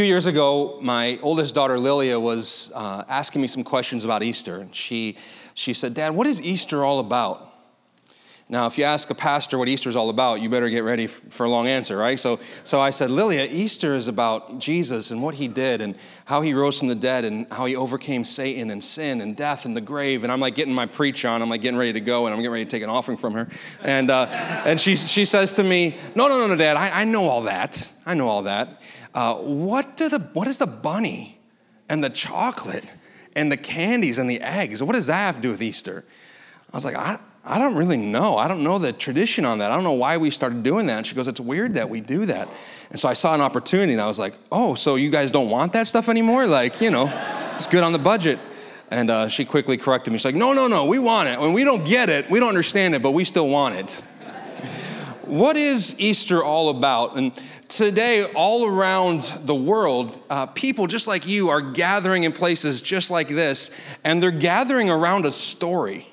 few years ago, my oldest daughter Lilia was uh, asking me some questions about Easter. And she, she said, Dad, what is Easter all about? Now, if you ask a pastor what Easter is all about, you better get ready for a long answer, right? So, so I said, Lilia, Easter is about Jesus and what he did and how he rose from the dead and how he overcame Satan and sin and death and the grave. And I'm like getting my preach on, I'm like getting ready to go, and I'm getting ready to take an offering from her. And, uh, and she, she says to me, No, no, no, no, Dad, I, I know all that. I know all that. Uh, what, do the, what is the bunny and the chocolate and the candies and the eggs? What does that have to do with Easter? I was like, I, I don't really know. I don't know the tradition on that. I don't know why we started doing that. And she goes, It's weird that we do that. And so I saw an opportunity and I was like, Oh, so you guys don't want that stuff anymore? Like, you know, it's good on the budget. And uh, she quickly corrected me. She's like, No, no, no, we want it. When we don't get it, we don't understand it, but we still want it. What is Easter all about? And today, all around the world, uh, people just like you are gathering in places just like this, and they're gathering around a story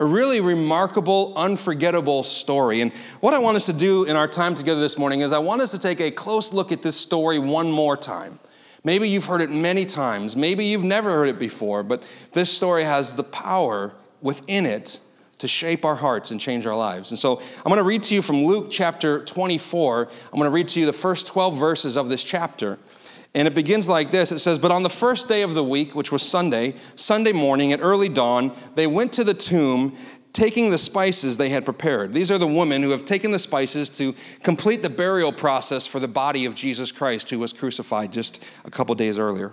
a really remarkable, unforgettable story. And what I want us to do in our time together this morning is I want us to take a close look at this story one more time. Maybe you've heard it many times, maybe you've never heard it before, but this story has the power within it to shape our hearts and change our lives. And so I'm going to read to you from Luke chapter 24. I'm going to read to you the first 12 verses of this chapter. And it begins like this it says, But on the first day of the week, which was Sunday, Sunday morning at early dawn, they went to the tomb taking the spices they had prepared. These are the women who have taken the spices to complete the burial process for the body of Jesus Christ, who was crucified just a couple days earlier.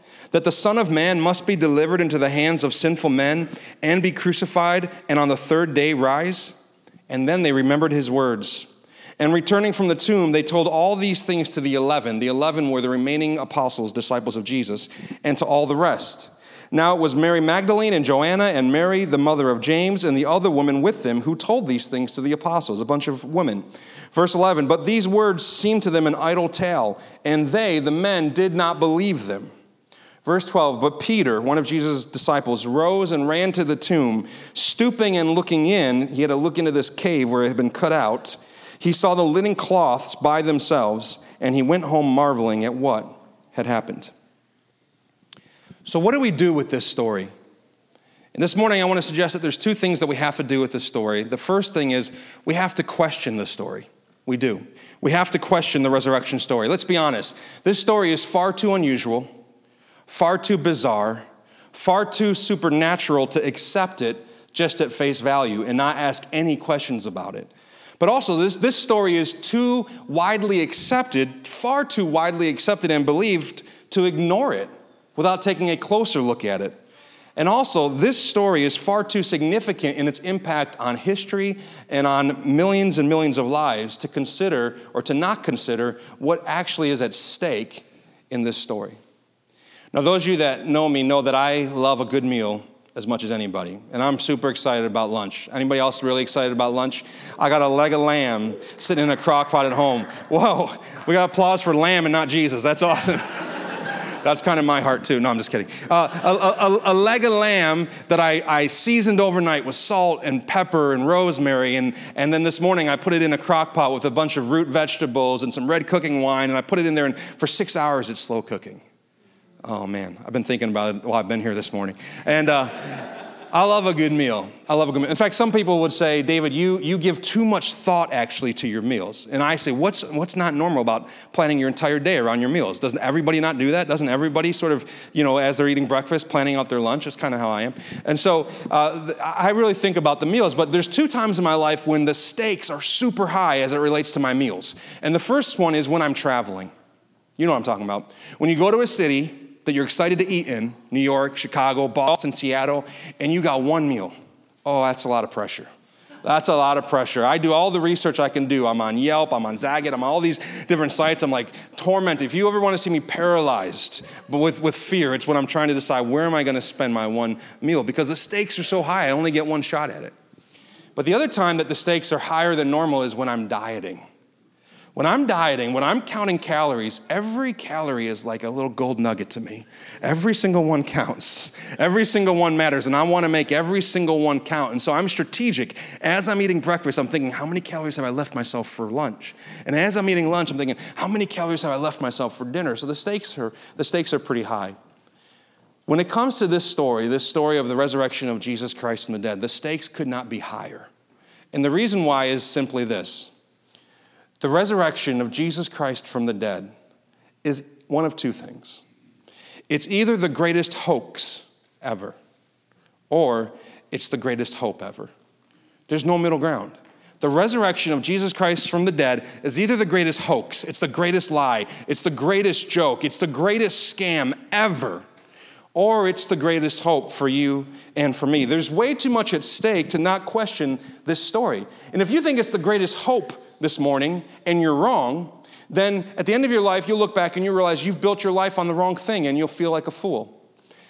that the Son of Man must be delivered into the hands of sinful men and be crucified and on the third day rise? And then they remembered his words. And returning from the tomb, they told all these things to the eleven. The eleven were the remaining apostles, disciples of Jesus, and to all the rest. Now it was Mary Magdalene and Joanna and Mary, the mother of James, and the other woman with them who told these things to the apostles, a bunch of women. Verse 11 But these words seemed to them an idle tale, and they, the men, did not believe them. Verse 12, but Peter, one of Jesus' disciples, rose and ran to the tomb. Stooping and looking in, he had to look into this cave where it had been cut out. He saw the linen cloths by themselves, and he went home marveling at what had happened. So, what do we do with this story? And this morning, I want to suggest that there's two things that we have to do with this story. The first thing is we have to question the story. We do. We have to question the resurrection story. Let's be honest. This story is far too unusual, far too bizarre, far too supernatural to accept it just at face value and not ask any questions about it. But also, this, this story is too widely accepted, far too widely accepted and believed to ignore it without taking a closer look at it. And also, this story is far too significant in its impact on history and on millions and millions of lives to consider or to not consider what actually is at stake in this story. Now, those of you that know me know that I love a good meal as much as anybody, and I'm super excited about lunch. Anybody else really excited about lunch? I got a leg of lamb sitting in a crock pot at home. Whoa, we got applause for lamb and not Jesus. That's awesome. That's kind of my heart too. No, I'm just kidding. Uh, a, a, a, leg of lamb that I, I seasoned overnight with salt and pepper and rosemary. And, and then this morning I put it in a crock pot with a bunch of root vegetables and some red cooking wine. And I put it in there, and for six hours it's slow cooking. Oh man, I've been thinking about it while I've been here this morning. And, uh, I love a good meal. I love a good meal. In fact, some people would say, David, you, you give too much thought actually to your meals. And I say, what's, what's not normal about planning your entire day around your meals? Doesn't everybody not do that? Doesn't everybody sort of, you know, as they're eating breakfast, planning out their lunch? That's kind of how I am. And so uh, I really think about the meals, but there's two times in my life when the stakes are super high as it relates to my meals. And the first one is when I'm traveling. You know what I'm talking about. When you go to a city, that you're excited to eat in New York, Chicago, Boston, Seattle, and you got one meal. Oh, that's a lot of pressure. That's a lot of pressure. I do all the research I can do. I'm on Yelp, I'm on Zagat, I'm on all these different sites. I'm like tormented. If you ever want to see me paralyzed but with, with fear, it's when I'm trying to decide where am I going to spend my one meal because the stakes are so high, I only get one shot at it. But the other time that the stakes are higher than normal is when I'm dieting. When I'm dieting, when I'm counting calories, every calorie is like a little gold nugget to me. Every single one counts. Every single one matters, and I want to make every single one count. And so I'm strategic. As I'm eating breakfast, I'm thinking, how many calories have I left myself for lunch? And as I'm eating lunch, I'm thinking, how many calories have I left myself for dinner? So the stakes are the stakes are pretty high. When it comes to this story, this story of the resurrection of Jesus Christ from the dead, the stakes could not be higher. And the reason why is simply this the resurrection of Jesus Christ from the dead is one of two things it's either the greatest hoax ever, or it's the greatest hope ever. There's no middle ground. The resurrection of Jesus Christ from the dead is either the greatest hoax, it's the greatest lie, it's the greatest joke, it's the greatest scam ever, or it's the greatest hope for you and for me. There's way too much at stake to not question this story. And if you think it's the greatest hope this morning and you're wrong, then at the end of your life, you'll look back and you realize you've built your life on the wrong thing and you'll feel like a fool.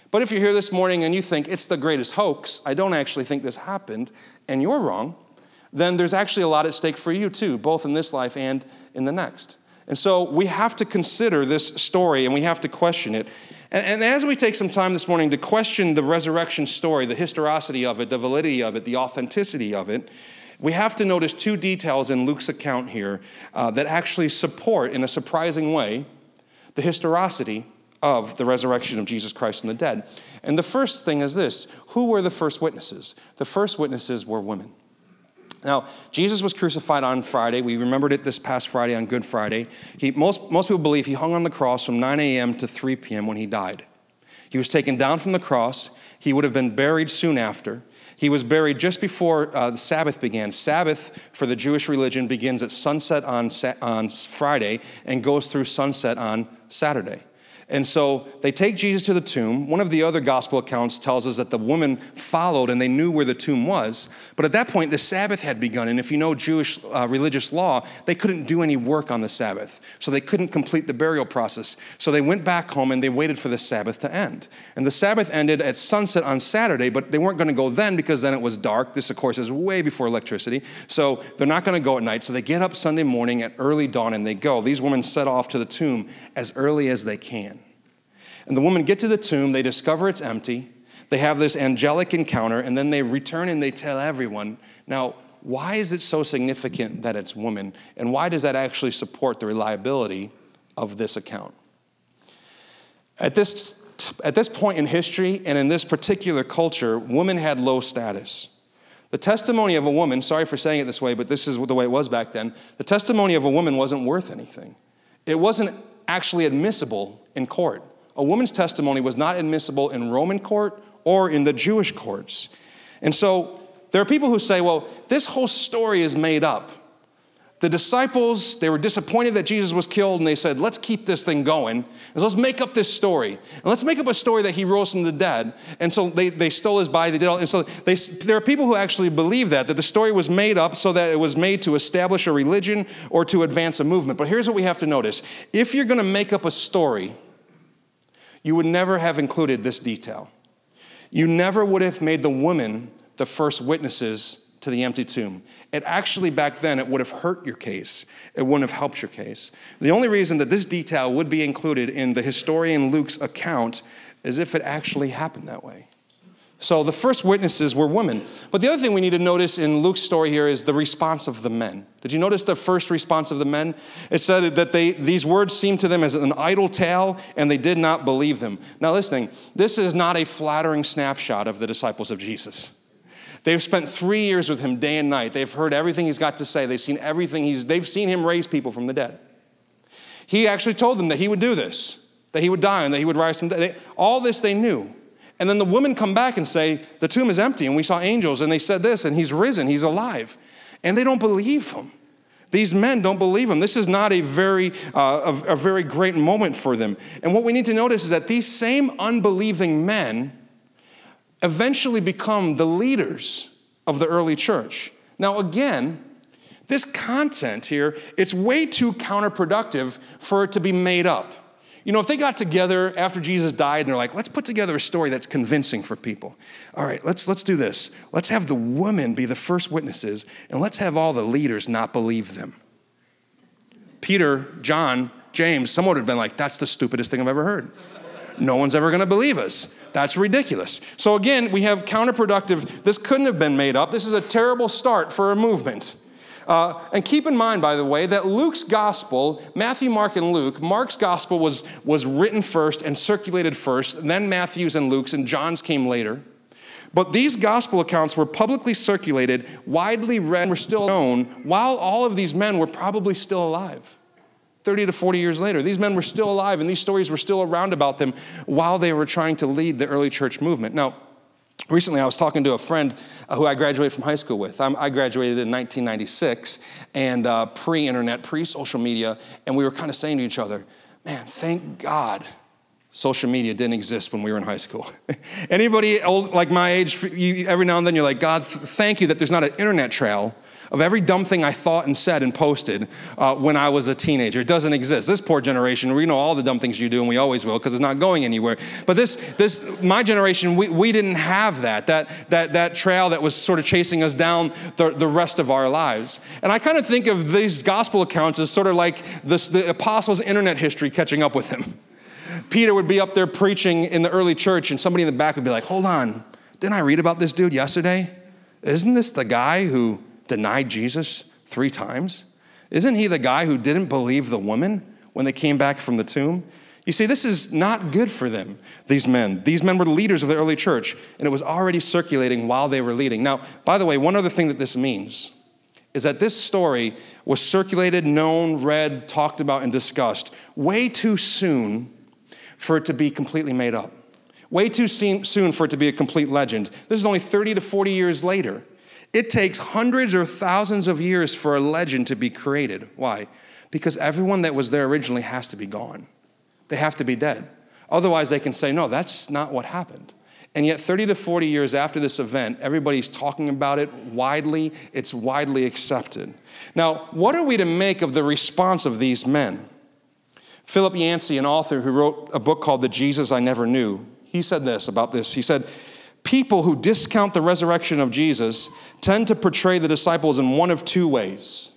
But if you're here this morning and you think it's the greatest hoax, I don't actually think this happened, and you're wrong, then there's actually a lot at stake for you too, both in this life and in the next. And so we have to consider this story and we have to question it. And, and, as we take some time this morning to question the resurrection story, the historicity of it, the validity of it, the authenticity of it, we have to notice two details in Luke's account here uh, that actually support, in a surprising way, the historicity of the resurrection of Jesus Christ from the dead. And the first thing is this who were the first witnesses? The first witnesses were women. Now, Jesus was crucified on Friday. We remembered it this past Friday on Good Friday. He, most, most people believe he hung on the cross from 9 a.m. to 3 p.m. when he died. He was taken down from the cross. He would have been buried soon after. He was buried just before uh, the Sabbath began. Sabbath for the Jewish religion begins at sunset on, sa- on Friday and goes through sunset on Saturday. And so they take Jesus to the tomb. One of the other gospel accounts tells us that the woman followed and they knew where the tomb was. But at that point, the Sabbath had begun. And if you know Jewish uh, religious law, they couldn't do any work on the Sabbath. So they couldn't complete the burial process. So they went back home and they waited for the Sabbath to end. And the Sabbath ended at sunset on Saturday, but they weren't going to go then because then it was dark. This, of course, is way before electricity. So they're not going to go at night. So they get up Sunday morning at early dawn and they go. These women set off to the tomb as early as they can. And the women get to the tomb, they discover it's empty, they have this angelic encounter, and then they return and they tell everyone. Now, why is it so significant that it's women? And why does that actually support the reliability of this account? At this, at this point in history and in this particular culture, women had low status. The testimony of a woman, sorry for saying it this way, but this is the way it was back then, the testimony of a woman wasn't worth anything. It wasn't actually admissible in court a woman's testimony was not admissible in Roman court or in the Jewish courts. And so there are people who say, well, this whole story is made up. The disciples, they were disappointed that Jesus was killed, and they said, let's keep this thing going. Let's make up this story. And let's make up a story that he rose from the dead. And so they, they stole his body, they did all, and so they, there are people who actually believe that, that the story was made up so that it was made to establish a religion or to advance a movement. But here's what we have to notice. If you're gonna make up a story, you would never have included this detail. You never would have made the women the first witnesses to the empty tomb. It actually, back then, it would have hurt your case. It wouldn't have helped your case. The only reason that this detail would be included in the historian Luke's account is if it actually happened that way. So the first witnesses were women. But the other thing we need to notice in Luke's story here is the response of the men. Did you notice the first response of the men? It said that they, these words seemed to them as an idle tale and they did not believe them. Now, listening, this is not a flattering snapshot of the disciples of Jesus. They've spent three years with him day and night. They've heard everything he's got to say. They've seen everything he's, they've seen him raise people from the dead. He actually told them that he would do this, that he would die and that he would rise from the dead. All this they knew. And then the women come back and say, The tomb is empty, and we saw angels, and they said this, and he's risen, he's alive. And they don't believe him. These men don't believe him. This is not a very, uh, a, a very great moment for them. And what we need to notice is that these same unbelieving men eventually become the leaders of the early church. Now, again, this content here, it's way too counterproductive for it to be made up. You know, if they got together after Jesus died and they're like, let's put together a story that's convincing for people. All right, let's, let's do this. Let's have the women be the first witnesses and let's have all the leaders not believe them. Peter, John, James, someone would have been like, that's the stupidest thing I've ever heard. No one's ever gonna believe us. That's ridiculous. So again, we have counterproductive. This couldn't have been made up. This is a terrible start for a movement. Uh, and keep in mind, by the way, that Luke's gospel, Matthew, Mark, and Luke, Mark's gospel was, was written first and circulated first, then Matthew's and Luke's, and John's came later. But these gospel accounts were publicly circulated, widely read, were still known, while all of these men were probably still alive. 30 to 40 years later, these men were still alive, and these stories were still around about them while they were trying to lead the early church movement. Now, Recently, I was talking to a friend uh, who I graduated from high school with. I'm, i graduated in 1996 and uh, pre internet, pre social media, and we were kind of saying to each other, man, thank God social media didn't exist when we were in high school. Anybody old, like my age, you, every now and then you're like, God, thank you that there's not an internet trail of every dumb thing I thought and said and posted uh, when I was a teenager. It doesn't exist. This poor generation, we know all the dumb things you do, and we always will because it's not going anywhere. But this, this, my generation, we, we didn't have that, that, that, that trail that was sort of chasing us down the, the rest of our lives. And I kind of think of these gospel accounts as sort of like this, the apostles' internet history catching up with him. Peter would be up there preaching in the early church, and somebody in the back would be like, Hold on, didn't I read about this dude yesterday? Isn't this the guy who denied Jesus three times? Isn't he the guy who didn't believe the woman when they came back from the tomb? You see, this is not good for them, these men. These men were leaders of the early church, and it was already circulating while they were leading. Now, by the way, one other thing that this means is that this story was circulated, known, read, talked about, and discussed way too soon for it to be completely made up. Way too soon for it to be a complete legend. This is only 30 to 40 years later. It takes hundreds or thousands of years for a legend to be created. Why? Because everyone that was there originally has to be gone. They have to be dead. Otherwise, they can say, no, that's not what happened. And yet, 30 to 40 years after this event, everybody's talking about it widely. It's widely accepted. Now, what are we to make of the response of these men? Philip Yancey, an author who wrote a book called The Jesus I Never Knew, he said this about this. He said, People who discount the resurrection of Jesus tend to portray the disciples in one of two ways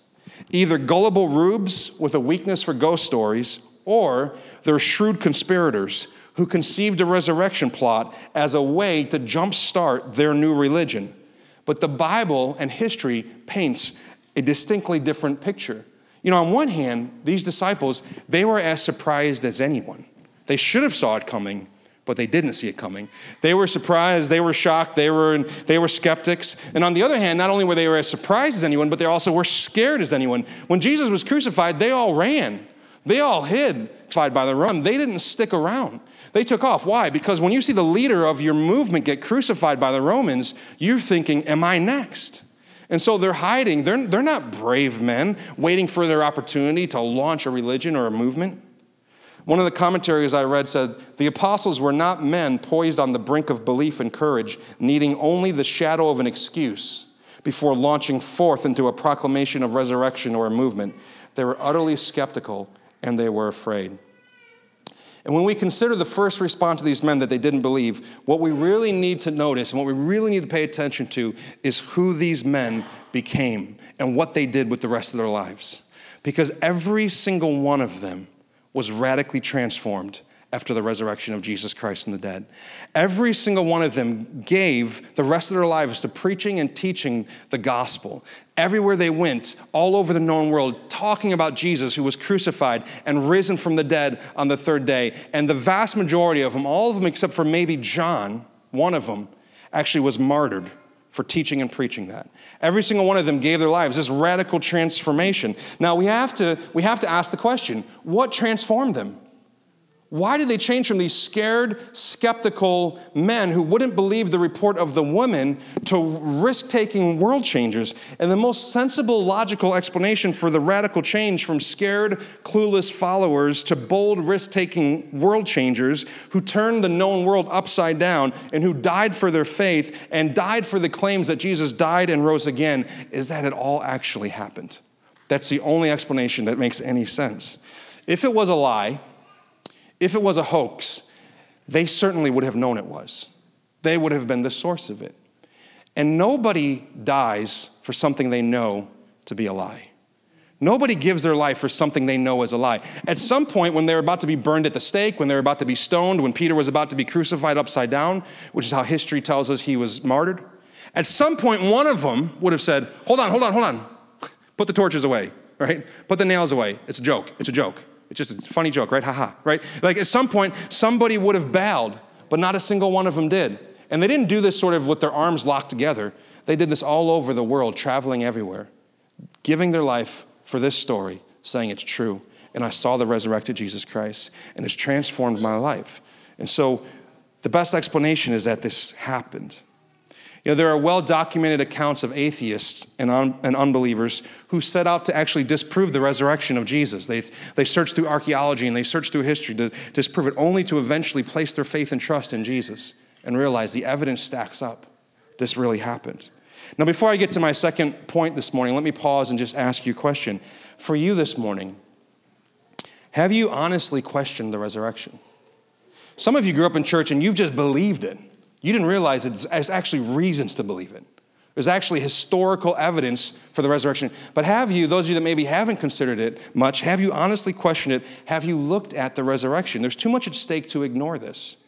either gullible rubes with a weakness for ghost stories, or they're shrewd conspirators who conceived a resurrection plot as a way to jumpstart their new religion. But the Bible and history paints a distinctly different picture. You know, on one hand, these disciples, they were as surprised as anyone. They should have saw it coming, but they didn't see it coming. They were surprised, they were shocked, they were, they were skeptics. And on the other hand, not only were they as surprised as anyone, but they also were scared as anyone. When Jesus was crucified, they all ran. They all hid, crucified by the run. They didn't stick around. They took off. Why? Because when you see the leader of your movement get crucified by the Romans, you're thinking, Am I next? And so they're hiding. They're, they're not brave men waiting for their opportunity to launch a religion or a movement. One of the commentaries I read said the apostles were not men poised on the brink of belief and courage, needing only the shadow of an excuse before launching forth into a proclamation of resurrection or a movement. They were utterly skeptical and they were afraid. And when we consider the first response of these men that they didn't believe, what we really need to notice and what we really need to pay attention to is who these men became and what they did with the rest of their lives. Because every single one of them was radically transformed after the resurrection of Jesus Christ from the dead. Every single one of them gave the rest of their lives to preaching and teaching the gospel. Everywhere they went, all over the known world, talking about Jesus who was crucified and risen from the dead on the third day. And the vast majority of them, all of them except for maybe John, one of them, actually was martyred for teaching and preaching that. Every single one of them gave their lives this radical transformation. Now we have to we have to ask the question, what transformed them? Why did they change from these scared, skeptical men who wouldn't believe the report of the woman to risk taking world changers? And the most sensible, logical explanation for the radical change from scared, clueless followers to bold, risk taking world changers who turned the known world upside down and who died for their faith and died for the claims that Jesus died and rose again is that it all actually happened. That's the only explanation that makes any sense. If it was a lie, if it was a hoax, they certainly would have known it was. They would have been the source of it. And nobody dies for something they know to be a lie. Nobody gives their life for something they know is a lie. At some point, when they're about to be burned at the stake, when they're about to be stoned, when Peter was about to be crucified upside down, which is how history tells us he was martyred, at some point, one of them would have said, Hold on, hold on, hold on. Put the torches away, right? Put the nails away. It's a joke. It's a joke. It's just a funny joke, right? Haha, right? Like at some point, somebody would have bowed, but not a single one of them did. And they didn't do this sort of with their arms locked together. They did this all over the world, traveling everywhere, giving their life for this story, saying it's true. And I saw the resurrected Jesus Christ, and it's transformed my life. And so the best explanation is that this happened. You know, there are well documented accounts of atheists and, un- and unbelievers who set out to actually disprove the resurrection of Jesus. They, they through archaeology and they searched through history to disprove it, only to eventually place their faith and trust in Jesus and realize the evidence stacks up. This really happened. Now, before I get to my second point this morning, let me pause and just ask you a question. For you this morning, have you honestly questioned the resurrection? Some of you grew up in church and you've just believed it. You didn't realize it's, it's actually reasons to believe it. There's actually historical evidence for the resurrection. But have you, those of you that maybe haven't considered it much, have you honestly questioned it? Have you looked at the resurrection? There's too much at stake to ignore this.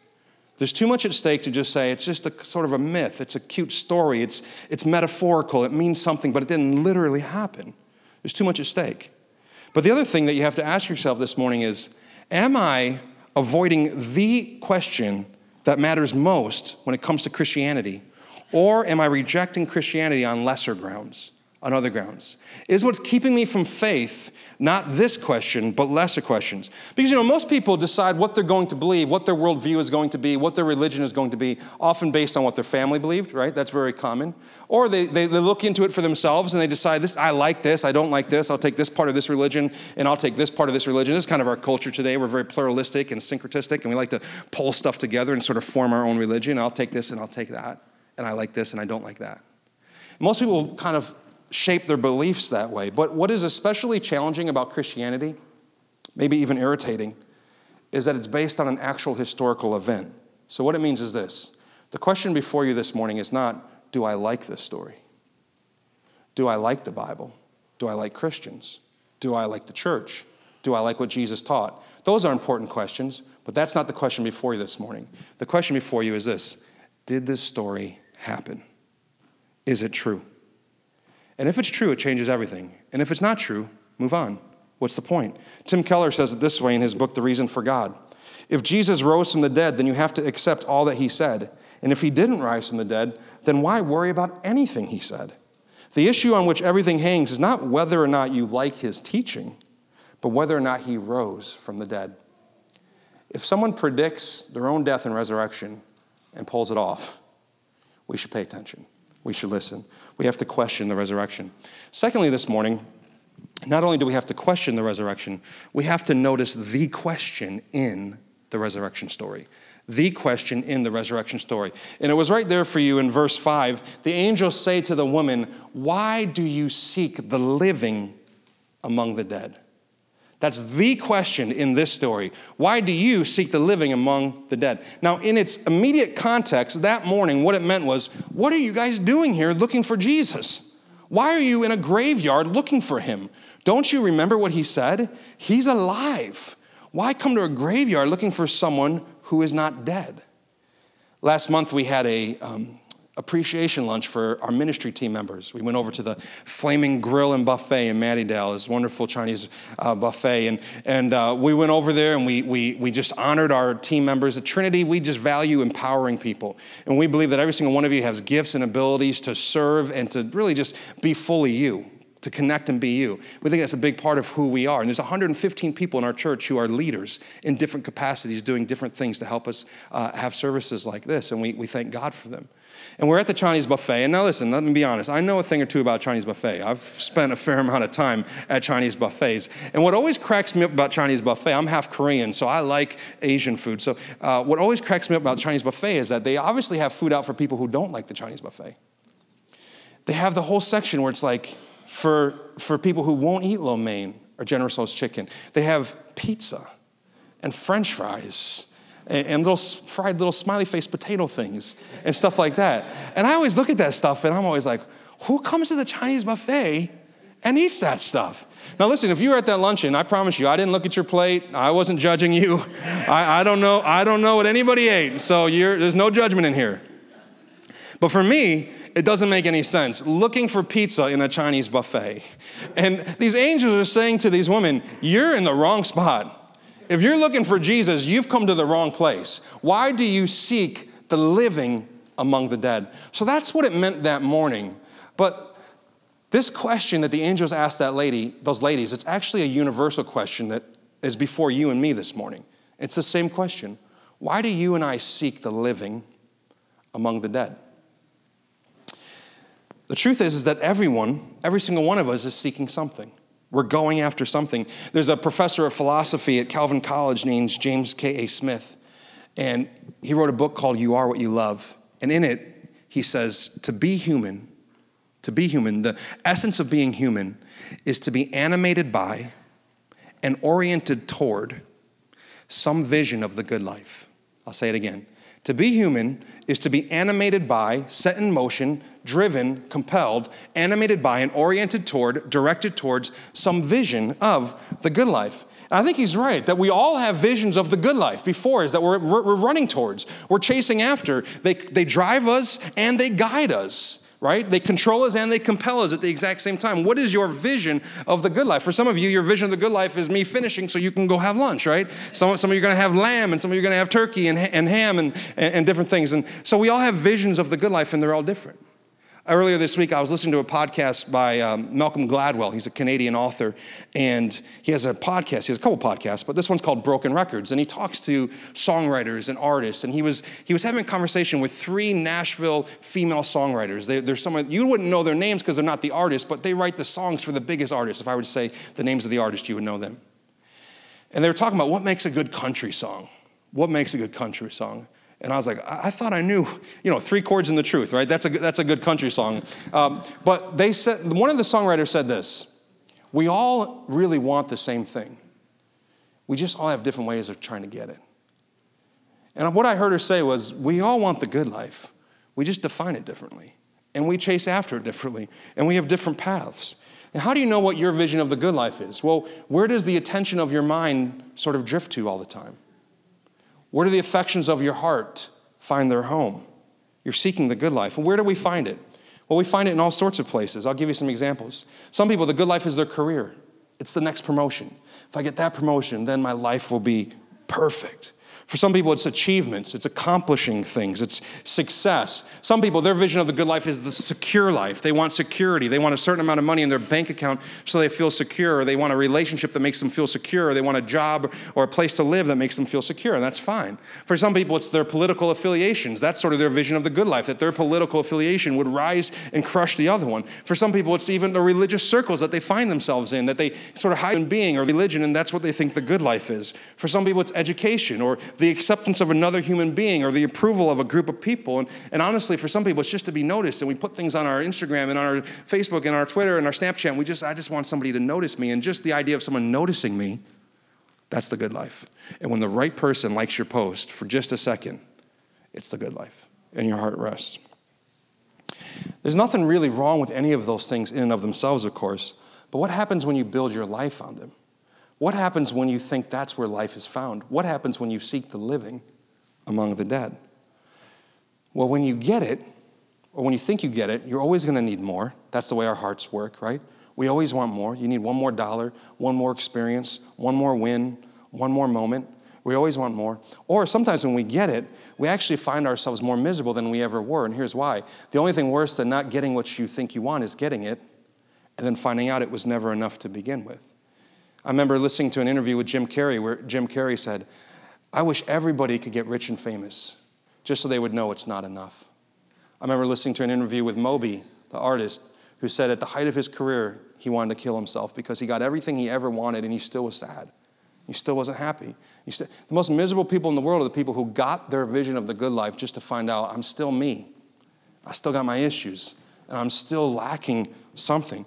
There's too much at stake to just say it's just a sort of a myth. It's a cute story. It's, it's metaphorical. It means something, but it didn't literally happen. There's too much at stake. But the other thing that you have to ask yourself this morning is Am I avoiding the question that matters most when it comes to Christianity? Or am I rejecting Christianity on lesser grounds, on other grounds? Is what's keeping me from faith not this question, but lesser questions. Because, you know, most people decide what they're going to believe, what their worldview is going to be, what their religion is going to be, often based on what their family believed, right? That's very common. Or they, they, they look into it for themselves and they decide, this, I like this, I don't like this, I'll take this part of this religion, and I'll take this part of this religion. This is kind of our culture today. We're very pluralistic and syncretistic, and we like to pull stuff together and sort of form our own religion. I'll take this and I'll take that, and I like this and I don't like that. Most people kind of shape their beliefs that way. But what is especially challenging about Christianity, maybe even irritating, is that it's based on an actual historical event. So, what it means is this the question before you this morning is not, do I like this story? Do I like the Bible? Do I like Christians? Do I like the church? Do I like what Jesus taught? Those are important questions, but that's not the question before you this morning. The question before you is this Did this story happen? Is it true? And if it's true, it changes everything. And if it's not true, move on. What's the point? Tim Keller says it this way in his book, The Reason for God. If Jesus rose from the dead, then you have to accept all that he said. And if he didn't rise from the dead, then why worry about anything he said? The issue on which everything hangs is not whether or not you like his teaching, but whether or not he rose from the dead. If someone predicts their own death and resurrection and pulls it off, we should pay attention we should listen. We have to question the resurrection. Secondly, this morning, not only do we have to question the resurrection, we have to notice the question in the resurrection story. The question in the resurrection story. And it was right there for you in verse 5. The angels say to the woman, Why do you seek the living among the dead? That's the question in this story. Why do you seek the living among the dead? Now, in its immediate context, that morning, what it meant was, What are you guys doing here looking for Jesus? Why are you in a graveyard looking for him? Don't you remember what he said? He's alive. Why come to a graveyard looking for someone who is not dead? Last month, we had a, um, appreciation lunch for our ministry team members. We went over to the Flaming Grill and Buffet in Mattydale, this wonderful Chinese uh, buffet. And, and uh, we went over there and we, we, we just honored our team members. At Trinity, we just value empowering people. And we believe that every single one of you has gifts and abilities to serve and to really just be fully you to connect and be you. We think that's a big part of who we are. And there's 115 people in our church who are leaders in different capacities, doing different things to help us uh, have services like this. And we, we thank God for them. And we're at the Chinese buffet. And now, listen, let me be honest. I know a thing or two about Chinese buffet. I've spent a fair amount of time at Chinese buffets. And what always cracks me up about Chinese buffet, I'm half Korean, so I like Asian food. So, uh, what always cracks me up about Chinese buffet is that they obviously have food out for people who don't like the Chinese buffet. They have the whole section where it's like for, for people who won't eat lo mein or General Tso's chicken. They have pizza and french fries and, and little fried little smiley face potato things and stuff like that. And I always look at that stuff and I'm always like, who comes to the Chinese buffet and eats that stuff? Now, listen, if you were at that luncheon, I promise you, I didn't look at your plate. I wasn't judging you. I, I don't know. I don't know what anybody ate. So there's no judgment in here. But for me, it doesn't make any sense. Looking for pizza in a Chinese buffet. And these angels are saying to these women, You're in the wrong spot. If you're looking for Jesus, you've come to the wrong place. Why do you seek the living among the dead? So that's what it meant that morning. But this question that the angels asked that lady, those ladies, it's actually a universal question that is before you and me this morning. It's the same question. Why do you and I seek the living among the dead? The truth is, is that everyone, every single one of us is seeking something. We're going after something. There's a professor of philosophy at Calvin College named James K.A. Smith, and he wrote a book called You Are What You Love. And in it, he says, to be human, to be human, the essence of being human is to be animated by and oriented toward some vision of the good life. I'll say it again. To be human is to be animated by, set in motion, driven, compelled, animated by, and oriented toward, directed towards some vision of the good life. And I think he's right that we all have visions of the good life before us that we're, we're running towards, we're chasing after. They, they drive us and they guide us right? They control us and they compel us at the exact same time. What is your vision of the good life? For some of you, your vision of the good life is me finishing so you can go have lunch, right? Some, some of you are going to have lamb and some of you are going to have turkey and, and ham and, and, and different things. And so we all have visions of the good life and they're all different. Earlier this week, I was listening to a podcast by um, Malcolm Gladwell. He's a Canadian author, and he has a podcast. He has a couple podcasts, but this one's called Broken Records, and he talks to songwriters and artists. And he was he was having a conversation with three Nashville female songwriters. They, they're someone you wouldn't know their names because they're not the artists, but they write the songs for the biggest artists. If I were to say the names of the artists, you would know them. And they were talking about what makes a good country song. What makes a good country song? And I was like, I, I thought I knew, you know, three chords in the truth, right? That's a, that's a good country song. Um, but they said, one of the songwriters said this We all really want the same thing. We just all have different ways of trying to get it. And what I heard her say was, We all want the good life. We just define it differently. And we chase after it differently. And we have different paths. And how do you know what your vision of the good life is? Well, where does the attention of your mind sort of drift to all the time? Where do the affections of your heart find their home? You're seeking the good life. And where do we find it? Well, we find it in all sorts of places. I'll give you some examples. Some people, the good life is their career, it's the next promotion. If I get that promotion, then my life will be perfect. For some people, it's achievements, it's accomplishing things, it's success. Some people, their vision of the good life is the secure life. They want security. They want a certain amount of money in their bank account so they feel secure. They want a relationship that makes them feel secure. They want a job or a place to live that makes them feel secure, and that's fine. For some people, it's their political affiliations. That's sort of their vision of the good life, that their political affiliation would rise and crush the other one. For some people, it's even the religious circles that they find themselves in, that they sort of hide in being or religion, and that's what they think the good life is. For some people, it's education or the acceptance of another human being or the approval of a group of people. And, and honestly, for some people, it's just to be noticed. And we put things on our Instagram and on our Facebook and our Twitter and our Snapchat. And we just, I just want somebody to notice me. And just the idea of someone noticing me, that's the good life. And when the right person likes your post for just a second, it's the good life. And your heart rests. There's nothing really wrong with any of those things in and of themselves, of course. But what happens when you build your life on them? What happens when you think that's where life is found? What happens when you seek the living among the dead? Well, when you get it, or when you think you get it, you're always going to need more. That's the way our hearts work, right? We always want more. You need one more dollar, one more experience, one more win, one more moment. We always want more. Or sometimes when we get it, we actually find ourselves more miserable than we ever were. And here's why the only thing worse than not getting what you think you want is getting it and then finding out it was never enough to begin with. I remember listening to an interview with Jim Carrey where Jim Carrey said, I wish everybody could get rich and famous just so they would know it's not enough. I remember listening to an interview with Moby, the artist, who said at the height of his career, he wanted to kill himself because he got everything he ever wanted and he still was sad. He still wasn't happy. He Still, the most miserable people in the world are the people who got their vision of the good life just to find out I'm still me. I still got my issues and I'm still lacking something.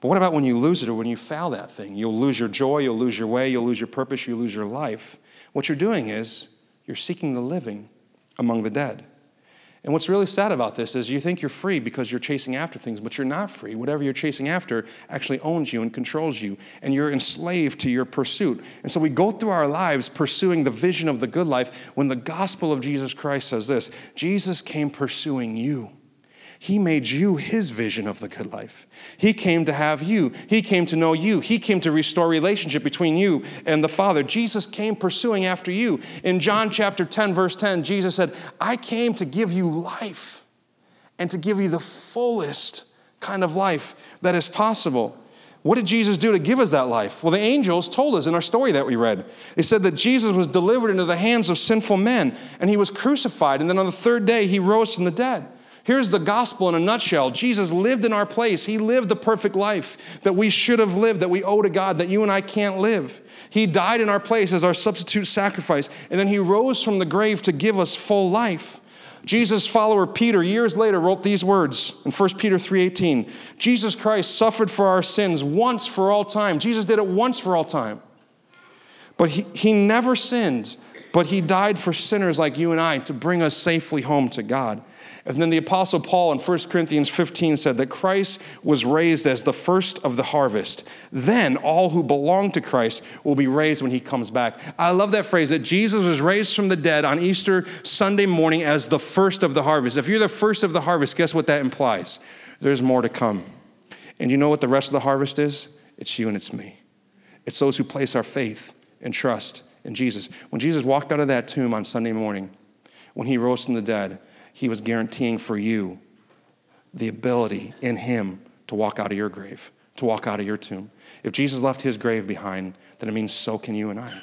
But what about when you lose it or when you fail that thing? You'll lose your joy, you'll lose your way, you'll lose your purpose, you'll lose your life. What you're doing is you're seeking the living among the dead. And what's really sad about this is you think you're free because you're chasing after things, but you're not free. Whatever you're chasing after actually owns you and controls you, and you're enslaved to your pursuit. And so we go through our lives pursuing the vision of the good life when the gospel of Jesus Christ says this Jesus came pursuing you. He made you his vision of the good life. He came to have you. He came to know you. He came to restore relationship between you and the Father. Jesus came pursuing after you. In John chapter 10, verse 10, Jesus said, I came to give you life and to give you the fullest kind of life that is possible. What did Jesus do to give us that life? Well, the angels told us in our story that we read. They said that Jesus was delivered into the hands of sinful men and he was crucified, and then on the third day he rose from the dead. Here's the gospel in a nutshell Jesus lived in our place. He lived the perfect life that we should have lived, that we owe to God, that you and I can't live. He died in our place as our substitute sacrifice, and then he rose from the grave to give us full life. Jesus' follower Peter years later wrote these words in 1 Peter 3:18. Jesus Christ suffered for our sins once for all time. Jesus did it once for all time. But he, he never sinned, but he died for sinners like you and I to bring us safely home to God. And then the Apostle Paul in 1 Corinthians 15 said that Christ was raised as the first of the harvest. Then all who belong to Christ will be raised when he comes back. I love that phrase that Jesus was raised from the dead on Easter Sunday morning as the first of the harvest. If you're the first of the harvest, guess what that implies? There's more to come. And you know what the rest of the harvest is? It's you and it's me. It's those who place our faith and trust in Jesus. When Jesus walked out of that tomb on Sunday morning, when he rose from the dead, he was guaranteeing for you the ability in Him to walk out of your grave, to walk out of your tomb. If Jesus left His grave behind, then it means so can you and I.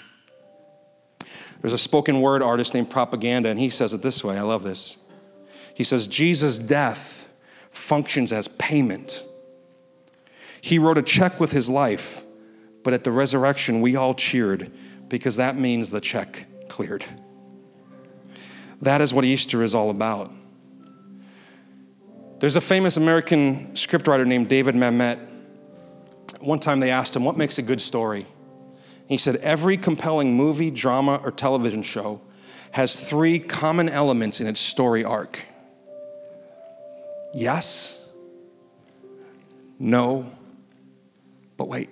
There's a spoken word artist named Propaganda, and he says it this way I love this. He says, Jesus' death functions as payment. He wrote a check with his life, but at the resurrection, we all cheered because that means the check cleared. That is what Easter is all about. There's a famous American scriptwriter named David Mamet. One time they asked him, What makes a good story? He said, Every compelling movie, drama, or television show has three common elements in its story arc yes, no, but wait.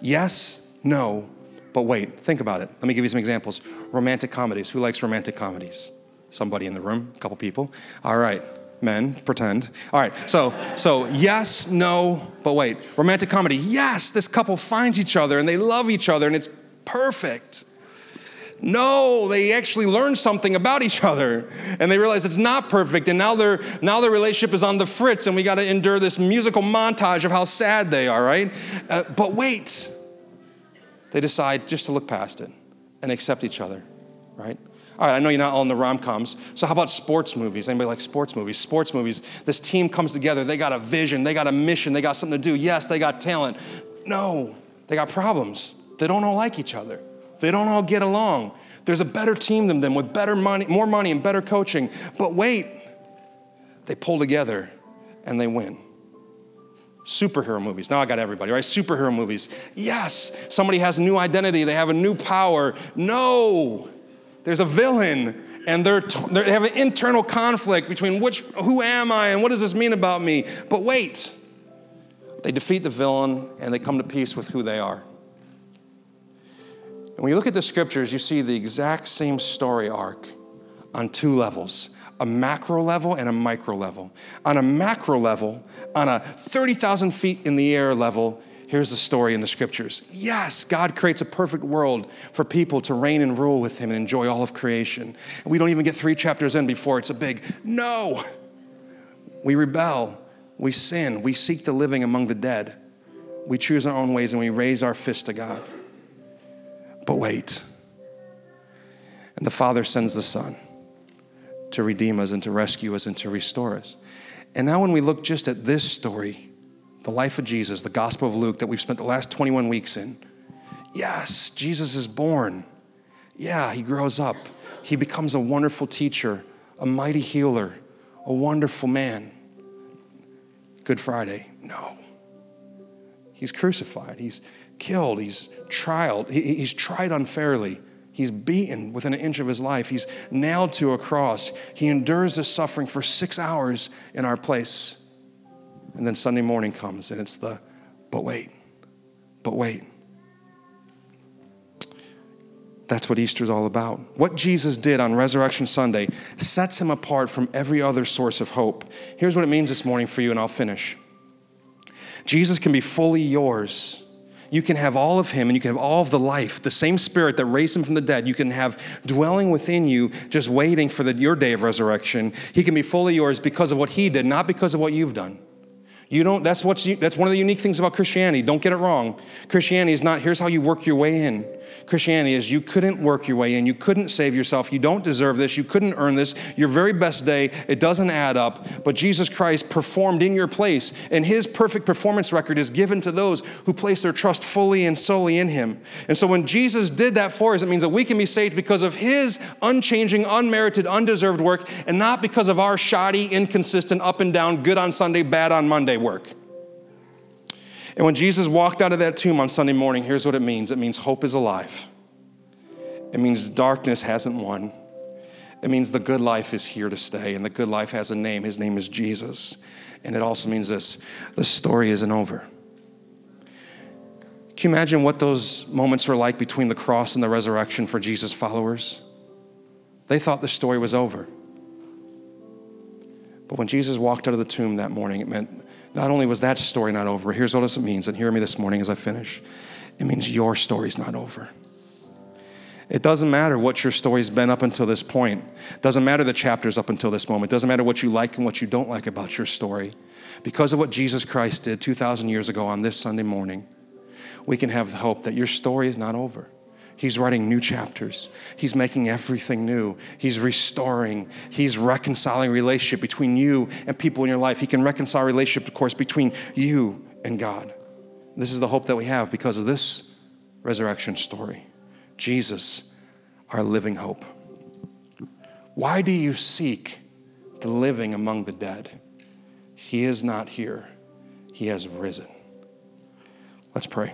Yes, no, but wait, think about it. Let me give you some examples. Romantic comedies. Who likes romantic comedies? Somebody in the room? A couple people. All right. Men, pretend. All right. So, so yes, no, but wait. Romantic comedy. Yes, this couple finds each other and they love each other and it's perfect. No, they actually learn something about each other and they realize it's not perfect. And now their, now their relationship is on the fritz and we got to endure this musical montage of how sad they are, right? Uh, but wait, they decide just to look past it and accept each other, right? All right, I know you're not all in the rom coms. So, how about sports movies? Anybody like sports movies? Sports movies, this team comes together. They got a vision, they got a mission, they got something to do. Yes, they got talent. No, they got problems. They don't all like each other, they don't all get along. There's a better team than them with better money, more money, and better coaching. But wait, they pull together and they win. Superhero movies. Now I got everybody, right? Superhero movies. Yes, somebody has a new identity, they have a new power. No, there's a villain and they're, they have an internal conflict between which, who am I and what does this mean about me? But wait, they defeat the villain and they come to peace with who they are. And when you look at the scriptures, you see the exact same story arc on two levels a macro level and a micro level. On a macro level, on a 30,000 feet in the air level, here's the story in the scriptures. Yes, God creates a perfect world for people to reign and rule with Him and enjoy all of creation. And we don't even get three chapters in before it's a big no. We rebel, We sin. We seek the living among the dead. We choose our own ways and we raise our fist to God. But wait. And the Father sends the Son to redeem us and to rescue us and to restore us. And now, when we look just at this story, the life of Jesus, the Gospel of Luke that we've spent the last 21 weeks in, yes, Jesus is born. Yeah, he grows up. He becomes a wonderful teacher, a mighty healer, a wonderful man. Good Friday. No. He's crucified. He's killed. He's tried. He's tried unfairly. He's beaten within an inch of his life. He's nailed to a cross. He endures the suffering for six hours in our place. And then Sunday morning comes and it's the, but wait, but wait. That's what Easter is all about. What Jesus did on Resurrection Sunday sets him apart from every other source of hope. Here's what it means this morning for you, and I'll finish. Jesus can be fully yours you can have all of Him and you can have all of the life, the same Spirit that raised Him from the dead. You can have dwelling within you, just waiting for the, your day of resurrection. He can be fully yours because of what He did, not because of what you've done. You don't, that's, what's, that's one of the unique things about Christianity. Don't get it wrong. Christianity is not, here's how you work your way in. Christianity is you couldn't work your way in. You couldn't save yourself. You don't deserve this. You couldn't earn this. Your very best day, it doesn't add up. But Jesus Christ performed in your place, and his perfect performance record is given to those who place their trust fully and solely in him. And so when Jesus did that for us, it means that we can be saved because of his unchanging, unmerited, undeserved work, and not because of our shoddy, inconsistent, up and down, good on Sunday, bad on Monday work. And when Jesus walked out of that tomb on Sunday morning, here's what it means it means hope is alive, it means darkness hasn't won. It means the good life is here to stay, and the good life has a name. His name is Jesus. And it also means this the story isn't over. Can you imagine what those moments were like between the cross and the resurrection for Jesus' followers? They thought the story was over. But when Jesus walked out of the tomb that morning, it meant not only was that story not over, here's what it means, and hear me this morning as I finish. It means your story's not over. It doesn't matter what your story's been up until this point. It doesn't matter the chapters up until this moment. It doesn't matter what you like and what you don't like about your story. Because of what Jesus Christ did 2,000 years ago on this Sunday morning, we can have hope that your story is not over. He's writing new chapters. He's making everything new. He's restoring. He's reconciling relationship between you and people in your life. He can reconcile relationship, of course, between you and God. This is the hope that we have because of this resurrection story. Jesus, our living hope. Why do you seek the living among the dead? He is not here. He has risen. Let's pray.